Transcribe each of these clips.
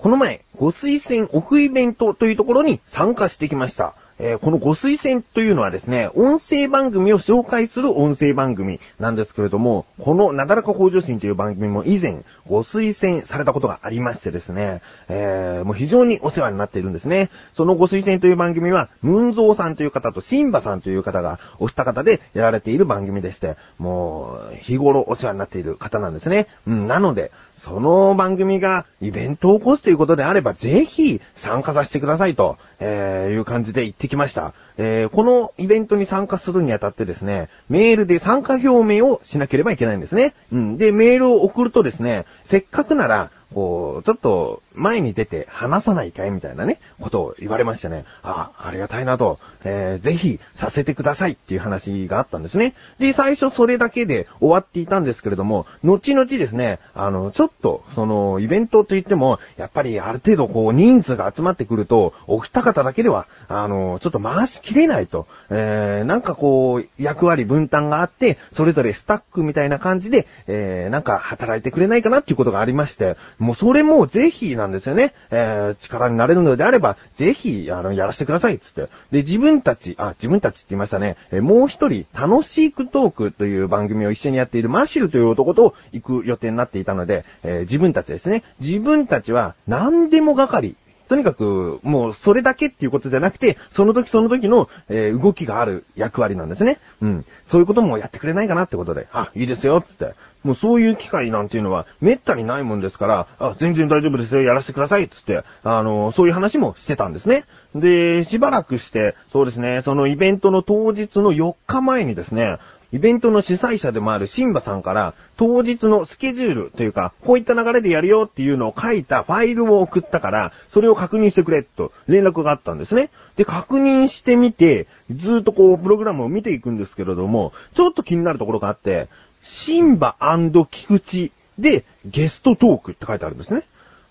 この前、ご推薦オフイベントというところに参加してきました。えーこのご推薦というのはですね、音声番組を紹介する音声番組なんですけれども、このなだらか向上心という番組も以前ご推薦されたことがありましてですね、えーもう非常にお世話になっているんですね。そのご推薦という番組は、ムンゾーさんという方とシンバさんという方がお二方でやられている番組でして、もう日頃お世話になっている方なんですね。うん、なので、その番組がイベントを起こすということであれば、ぜひ参加させてくださいと、えーいう感じで言ってきました。えーこのイベントに参加するにあたってですね、メールで参加表明をしなければいけないんですね。うん。で、メールを送るとですね、せっかくなら、こう、ちょっと前に出て話さないかいみたいなね、ことを言われましてね、あ、ありがたいなと、えーぜひさせてくださいっていう話があったんですね。で、最初それだけで終わっていたんですけれども、後々ですね、あの、ちょっと、その、イベントといっても、やっぱりある程度こう、人数が集まってくると、お二方だけでは、あの、ちょっと回しきれないと、えー、なんかこう、役割分担があって、それぞれスタッフみたいな感じで、えー、なんか働いてくれないかなっていうことがありまして、もうそれもぜひなんですよね。えー、力になれるのであれば、ぜひ、あの、やらせてください、つって。で、自分たち、あ、自分たちって言いましたね。えーもう一人、楽しいクトークという番組を一緒にやっているマシュルという男と行く予定になっていたので、えー自分たちですね。自分たちは何でも係。とにかく、もうそれだけっていうことじゃなくて、その時その時の、えー動きがある役割なんですね。うん。そういうこともやってくれないかなってことで、あ、いいですよ、つって。もうそういう機会なんていうのは、めったにないもんですから、あ、全然大丈夫ですよ、やらせてください、つって、あの、そういう話もしてたんですね。で、しばらくして、そうですね、そのイベントの当日の4日前にですね、イベントの主催者でもあるシンバさんから、当日のスケジュールというか、こういった流れでやるよっていうのを書いたファイルを送ったから、それを確認してくれ、と連絡があったんですね。で、確認してみて、ずーっとこう、プログラムを見ていくんですけれども、ちょっと気になるところがあって、シンバ菊池でゲストトークって書いてあるんですね。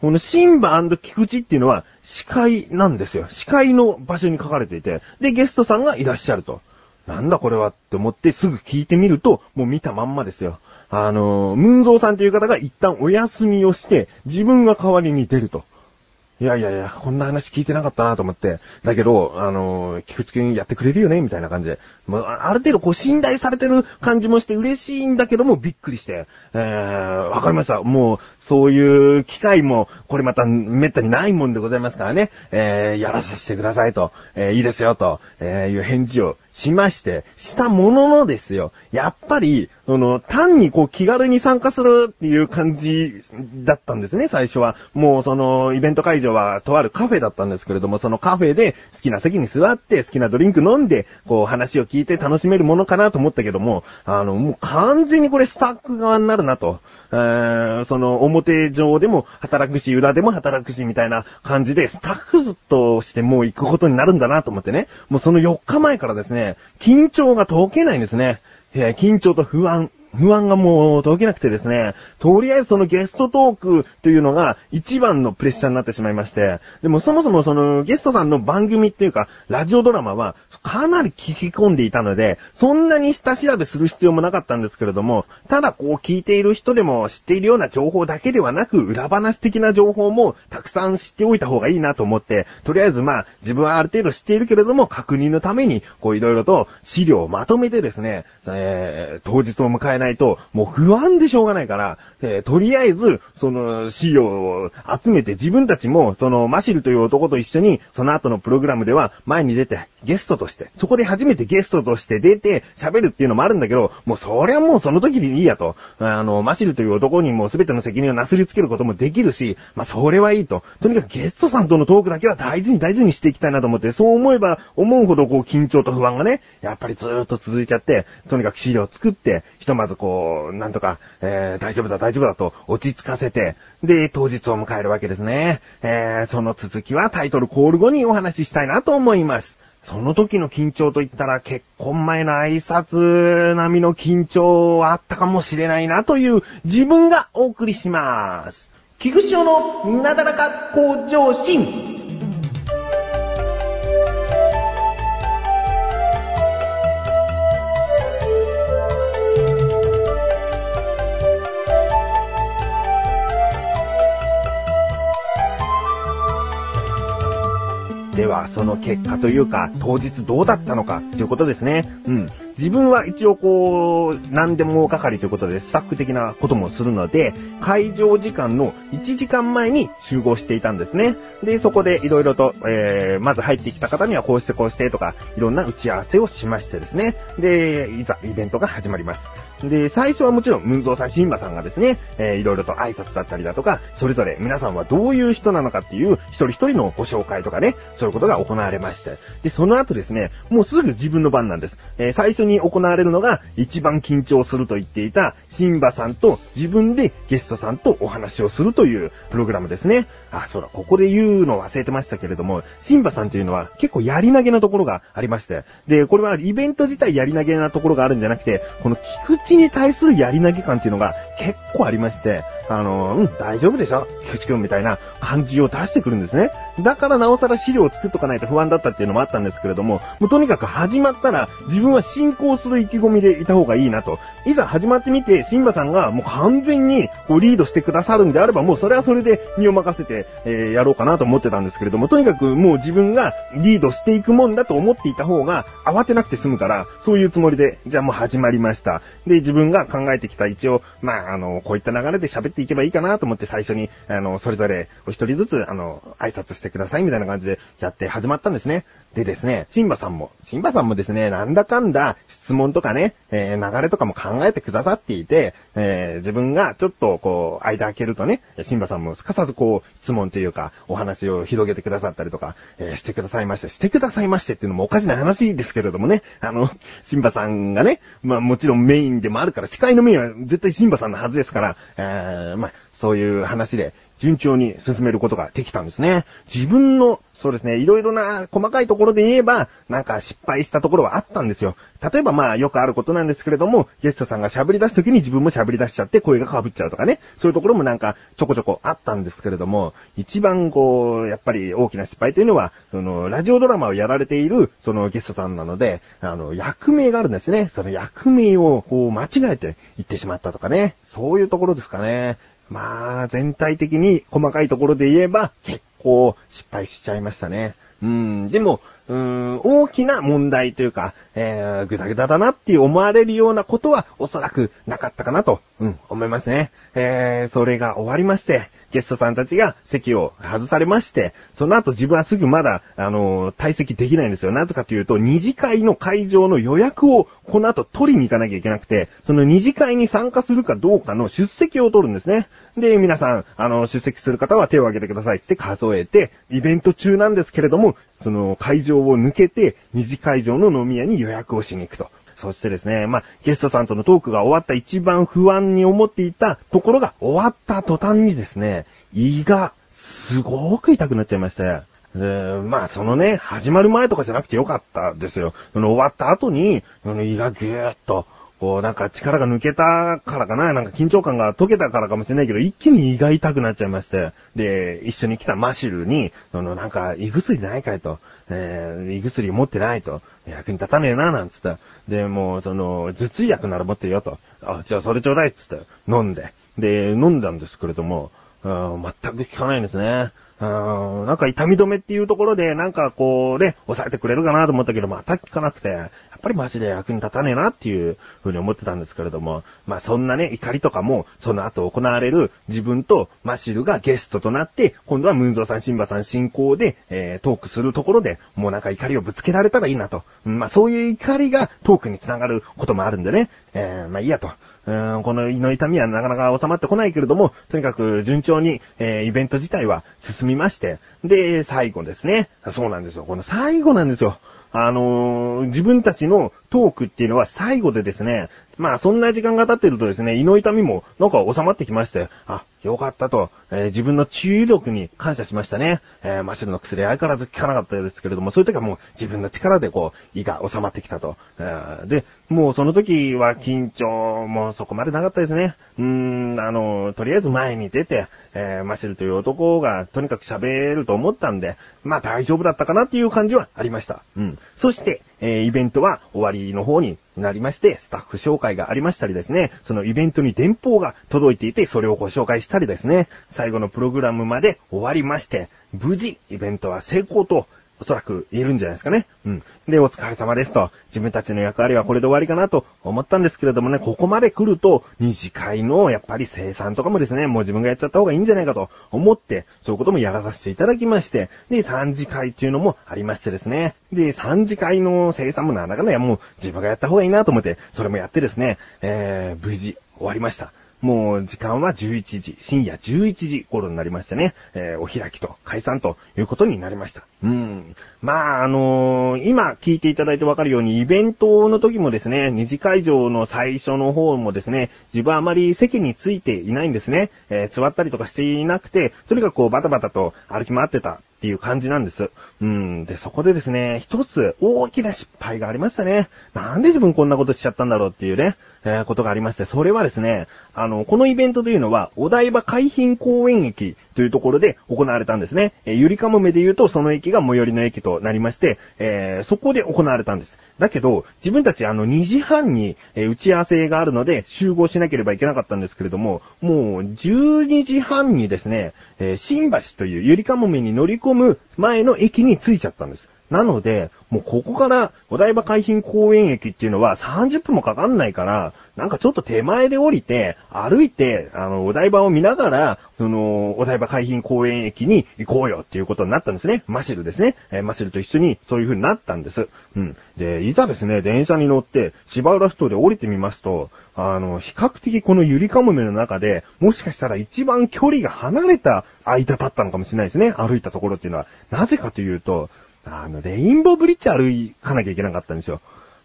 このシンバ菊池っていうのは司会なんですよ。司会の場所に書かれていて、で、ゲストさんがいらっしゃると。なんだこれはって思ってすぐ聞いてみると、もう見たまんまですよ。あの、ムンゾーさんという方が一旦お休みをして、自分が代わりに出ると。いやいやいや、こんな話聞いてなかったなと思って。だけど、あの、菊池くんやってくれるよねみたいな感じで。もう、あある程度こう信頼されてる感じもして嬉しいんだけども、びっくりして。えー、わかりました。もう、そういう機会も、これまた、めったにないもんでございますからね。えー、やらさせてくださいと。えー、いいですよと、えー、いう返事をしまして、したもののですよ。やっぱり、その、単にこう気軽に参加するっていう感じだったんですね、最初は。もうその、イベント会場はとあるカフェだったんですけれども、そのカフェで好きな席に座って、好きなドリンク飲んで、こう話を聞いて楽しめるものかなと思ったけども、あの、もう完全にこれスタッフ側になるなと。えーその表上でも働くし、裏でも働くし、みたいな感じで、スタッフとしてもう行くことになるんだなと思ってね。もうその4日前からですね、緊張が解けないんですね。緊張と不安。不安がもう解けなくてですね、とりあえずそのゲストトークというのが一番のプレッシャーになってしまいまして、でもそもそもそのゲストさんの番組っていうか、ラジオドラマはかなり聞き込んでいたので、そんなに下調べする必要もなかったんですけれども、ただこう聞いている人でも知っているような情報だけではなく、裏話的な情報もたくさん知っておいた方がいいなと思って、とりあえずまあ自分はある程度知っているけれども、確認のために、こういろいろと資料をまとめてですね、えー当日を迎えないと、もう不安でしょうがないから、えーとりあえず、その資料を集めて自分たちも、そのマシルという男と一緒に、その後のプログラムでは前に出て、ゲストとして、そこで初めてゲストとして出て喋るっていうのもあるんだけど、もうそりゃもうその時にいいやと。あの、マシルという男にもう全ての責任をなすりつけることもできるし、まあそれはいいと。とにかくゲストさんとのトークだけは大事に大事にしていきたいなと思って、そう思えば思うほどこう緊張と不安がね、やっぱりずーっと続いちゃって、とにかく資料を作って、ひとまずこう、なんとか、えー、大丈夫だ大丈夫だと落ち着かせて、で、当日を迎えるわけですね。えー、その続きはタイトルコール後にお話ししたいなと思います。その時の緊張と言ったら結婚前の挨拶並みの緊張はあったかもしれないなという自分がお送りします。菊池のなだらか向上心。は、その結果というか、当日どうだったのか、ということですね。うん。自分は一応こう、何でも係ということで、スタッフ的なこともするので、会場時間の1時間前に集合していたんですね。で、そこでいろいろと、えー、まず入ってきた方にはこうしてこうしてとか、いろんな打ち合わせをしましてですね。で、いざイベントが始まります。で、最初はもちろん、ムンゾーさん、シンバさんがですね、えー、いろいろと挨拶だったりだとか、それぞれ皆さんはどういう人なのかっていう、一人一人のご紹介とかね、そういうことが行われまして。で、その後ですね、もうすぐ自分の番なんです。えー、最初に行われるのが、一番緊張すると言っていた、シンバさんと自分でゲストさんとお話をするというプログラムですね。あ、そうだ、ここで言うの忘れてましたけれども、シンバさんというのは結構やり投げなところがありまして、で、これはイベント自体やり投げなところがあるんじゃなくて、この菊池に対するやり投げ感っていうのが結構ありまして、あの、うん、大丈夫でしょ？菊池くんみたいな感じを出してくるんですね。だからなおさら資料を作っとかないと不安だったっていうのもあったんですけれども、もうとにかく始まったら自分は進行する意気込みでいた方がいいなと。いざ始まってみて、シンバさんがもう完全にこうリードしてくださるんであれば、もうそれはそれで身を任せて、え、やろうかなと思ってたんですけれども、とにかくもう自分がリードしていくもんだと思っていた方が慌てなくて済むから、そういうつもりで、じゃあもう始まりました。で、自分が考えてきた一応、まあ、あの、こういった流れで喋っていけばいいかなと思って最初に、あの、それぞれお一人ずつ、あの、挨拶してくださいみたいな感じでやって始まったんですね。でですね、シンバさんも、シンバさんもですね、なんだかんだ質問とかね、えー、流れとかも考えてくださっていて、えー、自分がちょっとこう、間開けるとね、シンバさんもすかさずこう、質問というか、お話を広げてくださったりとか、えー、してくださいまして、してくださいましてっていうのもおかしな話ですけれどもね、あの、シンバさんがね、まあもちろんメインでもあるから、司会のメインは絶対シンバさんのはずですから、えー、まあ、そういう話で、順調に進めることができたんですね。自分のそうですね。いろいろな細かいところで言えば、なんか失敗したところはあったんですよ。例えばまあよくあることなんですけれども、ゲストさんが喋り出すときに自分も喋り出しちゃって声が被っちゃうとかね。そういうところもなんかちょこちょこあったんですけれども、一番こう、やっぱり大きな失敗というのは、その、ラジオドラマをやられている、そのゲストさんなので、あの、役名があるんですね。その役名をこう間違えて言ってしまったとかね。そういうところですかね。まあ、全体的に細かいところで言えば、結構失敗しちゃいましたね。うん、でも、うん、大きな問題というか、えー、ぐだぐだだなって思われるようなことはおそらくなかったかなと、うん、思いますね。えー、それが終わりまして、ゲストさんたちが席を外されまして、その後自分はすぐまだ、あのー、退席できないんですよ。なぜかというと、二次会の会場の予約をこの後取りに行かなきゃいけなくて、その二次会に参加するかどうかの出席を取るんですね。で、皆さん、あの、出席する方は手を挙げてくださいって数えて、イベント中なんですけれども、その会場を抜けて、二次会場の飲み屋に予約をしに行くと。そしてですね、まあ、ゲストさんとのトークが終わった一番不安に思っていたところが終わった途端にですね、胃がすごく痛くなっちゃいまして、えー、まあ、そのね、始まる前とかじゃなくてよかったですよ。その終わった後に、その胃がぎゅーっと、こう、なんか力が抜けたからかななんか緊張感が解けたからかもしれないけど、一気に胃が痛くなっちゃいまして。で、一緒に来たマシルに、その、なんか、胃薬ないかいと。えー、胃薬持ってないと。役に立たねえな、なんつった。で、もう、その、頭痛薬なら持ってるよと。あ、じゃあそれちょうだいっつって、飲んで。で、飲んだんですけれども、全く効かないんですね。あ、なんか痛み止めっていうところで、なんかこうね、抑えてくれるかなと思ったけど、また効かなくて、っぱりマジで役に立たねえなっていう風に思ってたんですけれども、まあそんなね、怒りとかも、その後行われる自分とマシルがゲストとなって、今度はムンゾーさん、シンバさん進行で、えー、トークするところで、もうなんか怒りをぶつけられたらいいなと。まあそういう怒りがトークにつながることもあるんでね、えー、まあいいやと。うん、この胃の痛みはなかなか収まってこないけれども、とにかく順調に、えー、イベント自体は進みまして、で、最後ですね。そうなんですよ。この最後なんですよ。あのー、自分たちのトークっていうのは最後でですね、まあそんな時間が経ってるとですね、胃の痛みもなんか収まってきまして、あ、よかったと、えー、自分の治癒力に感謝しましたね。えー、マシルの薬相変わらず効かなかったですけれども、そういう時はもう自分の力でこう、胃が収まってきたと。えー、で、もうその時は緊張もそこまでなかったですね。うーん、あの、とりあえず前に出て、えー、マシルという男がとにかく喋ると思ったんで、まあ大丈夫だったかなっていう感じはありました。うん。そして、えー、イベントは終わりの方になりまして、スタッフ紹介がありましたりですね、そのイベントに電報が届いていて、それをご紹介したりですね、最後のプログラムまで終わりまして、無事、イベントは成功とおそらく言えるんじゃないですかね。うん。で、お疲れ様ですと、自分たちの役割はこれで終わりかなと思ったんですけれどもね、ここまで来ると、二次会のやっぱり生産とかもですね、もう自分がやっちゃった方がいいんじゃないかと思って、そういうこともやらさせていただきまして、で、三次会っていうのもありましてですね。で、三次会の生産もなんだかんだもう自分がやった方がいいなと思って、それもやってですね、えー、無事終わりました。もう時間は11時、深夜11時頃になりましてね、えー、お開きと解散ということになりました。うん。まあ、あのー、今聞いていただいてわかるように、イベントの時もですね、二次会場の最初の方もですね、自分はあまり席についていないんですね。えー、座ったりとかしていなくて、とにかくこうバタバタと歩き回ってたっていう感じなんです。うん。で、そこでですね、一つ大きな失敗がありましたね。なんで自分こんなことしちゃったんだろうっていうね、えー、ことがありまして、それはですね、あの、このイベントというのは、お台場海浜公園駅というところで行われたんですね。えー、ゆりかもめで言うと、その駅が最寄りの駅となりまして、えー、そこで行われたんです。だけど、自分たちあの2時半に、え打ち合わせがあるので集合しなければいけなかったんですけれども、もう12時半にですね、え新橋というゆりかもめに乗り込む前の駅に着いちゃったんです。なので、もうここからお台場海浜公園駅っていうのは30分もかかんないから、なんかちょっと手前で降りて、歩いて、あの、お台場を見ながら、その、お台場海浜公園駅に行こうよっていうことになったんですね。マシルですね。えー、マシルと一緒にそういう風になったんです。うん。で、いざですね、電車に乗って、芝浦ストで降りてみますと、あの、比較的このゆりかもめの中で、もしかしたら一番距離が離れた間だったのかもしれないですね。歩いたところっていうのは。なぜかというと、あの、レインボーブリッジ歩かなきゃいけなかったんですよ。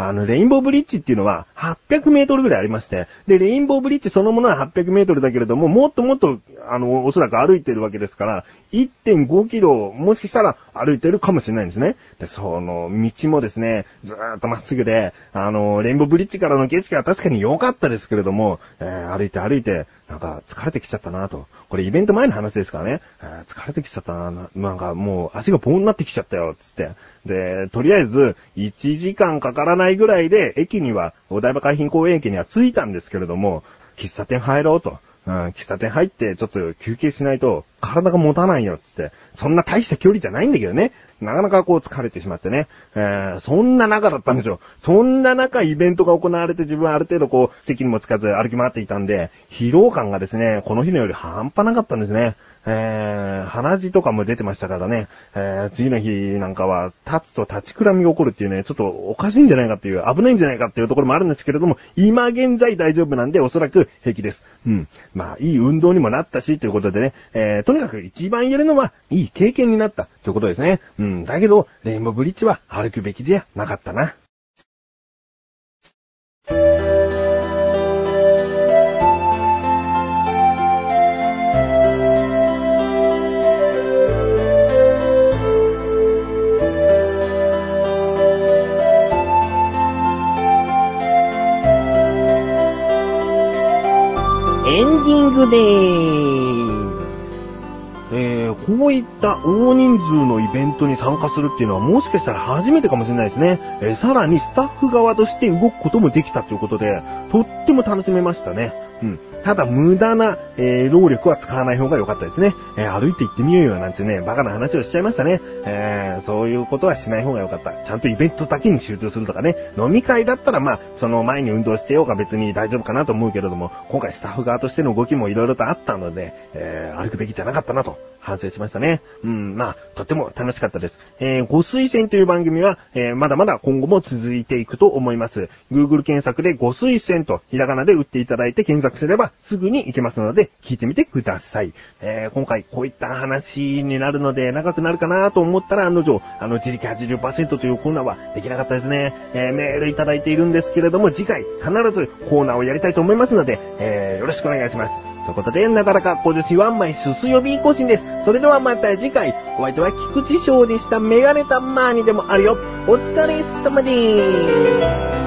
あの、レインボーブリッジっていうのは800メートルぐらいありまして、で、レインボーブリッジそのものは800メートルだけれども、もっともっと、あの、おそらく歩いてるわけですから、1.5キロ、もしかしたら歩いてるかもしれないんですね。で、その、道もですね、ずーっとまっすぐで、あの、レインボーブリッジからの景色は確かに良かったですけれども、えー、歩いて歩いて、なんか疲れてきちゃったなと。これイベント前の話ですからね。疲れてきちゃったななんかもう足がポンになってきちゃったよ、つって。で、とりあえず、1時間かからないぐらいで、駅には、お台場海浜公園駅には着いたんですけれども、喫茶店入ろうと。うん、喫茶店入って、ちょっと休憩しないと、体が持たないよ、つって。そんな大した距離じゃないんだけどね。なかなかこう疲れてしまってね。えー、そんな中だったんですよ。そんな中イベントが行われて自分はある程度こう、席にもつかず歩き回っていたんで、疲労感がですね、この日のより半端なかったんですね。えー、鼻血とかも出てましたからね、えー、次の日なんかは、立つと立ちくらみが起こるっていうね、ちょっとおかしいんじゃないかっていう、危ないんじゃないかっていうところもあるんですけれども、今現在大丈夫なんで、おそらく平気です。うん。まあ、いい運動にもなったし、ということでね、えー、とにかく一番言えるのは、いい経験になった、ということですね。うん。だけど、レインボーブリッジは歩くべきではなかったな。エンディングでーす。えー、こういった大人数のイベントに参加するっていうのはもしかしたら初めてかもしれないですね。えー、さらにスタッフ側として動くこともできたということで、とっても楽しめましたね。うん。ただ無駄な、えー、労力は使わない方が良かったですね。えー、歩いて行ってみようよなんてね、バカな話をしちゃいましたね。えー、そういうことはしない方が良かった。ちゃんとイベントだけに集中するとかね。飲み会だったらまあ、その前に運動してようが別に大丈夫かなと思うけれども、今回スタッフ側としての動きも色々とあったので、えー、歩くべきじゃなかったなと反省しましたね。うん、まあ、とっても楽しかったです。えー、ご推薦という番組は、えー、まだまだ今後も続いていくと思います。Google 検索でご推薦とひらがなで打っていただいて検索すればすぐに行けますので、聞いてみてください。えー、今回こういった話になるので長くなるかなと思ったら案の定、あの自力80%というコーナーはできなかったですね。えー、メールいただいているんですけれども、次回必ずコーナーをやりたいと思いますので、えー、よろしくお願いします。ということで、なだらか小女子ワンマイすす予備更新です。それではまた次回、お相手は菊池翔でした。メガネたまーにでもあるよ。お疲れ様でーす。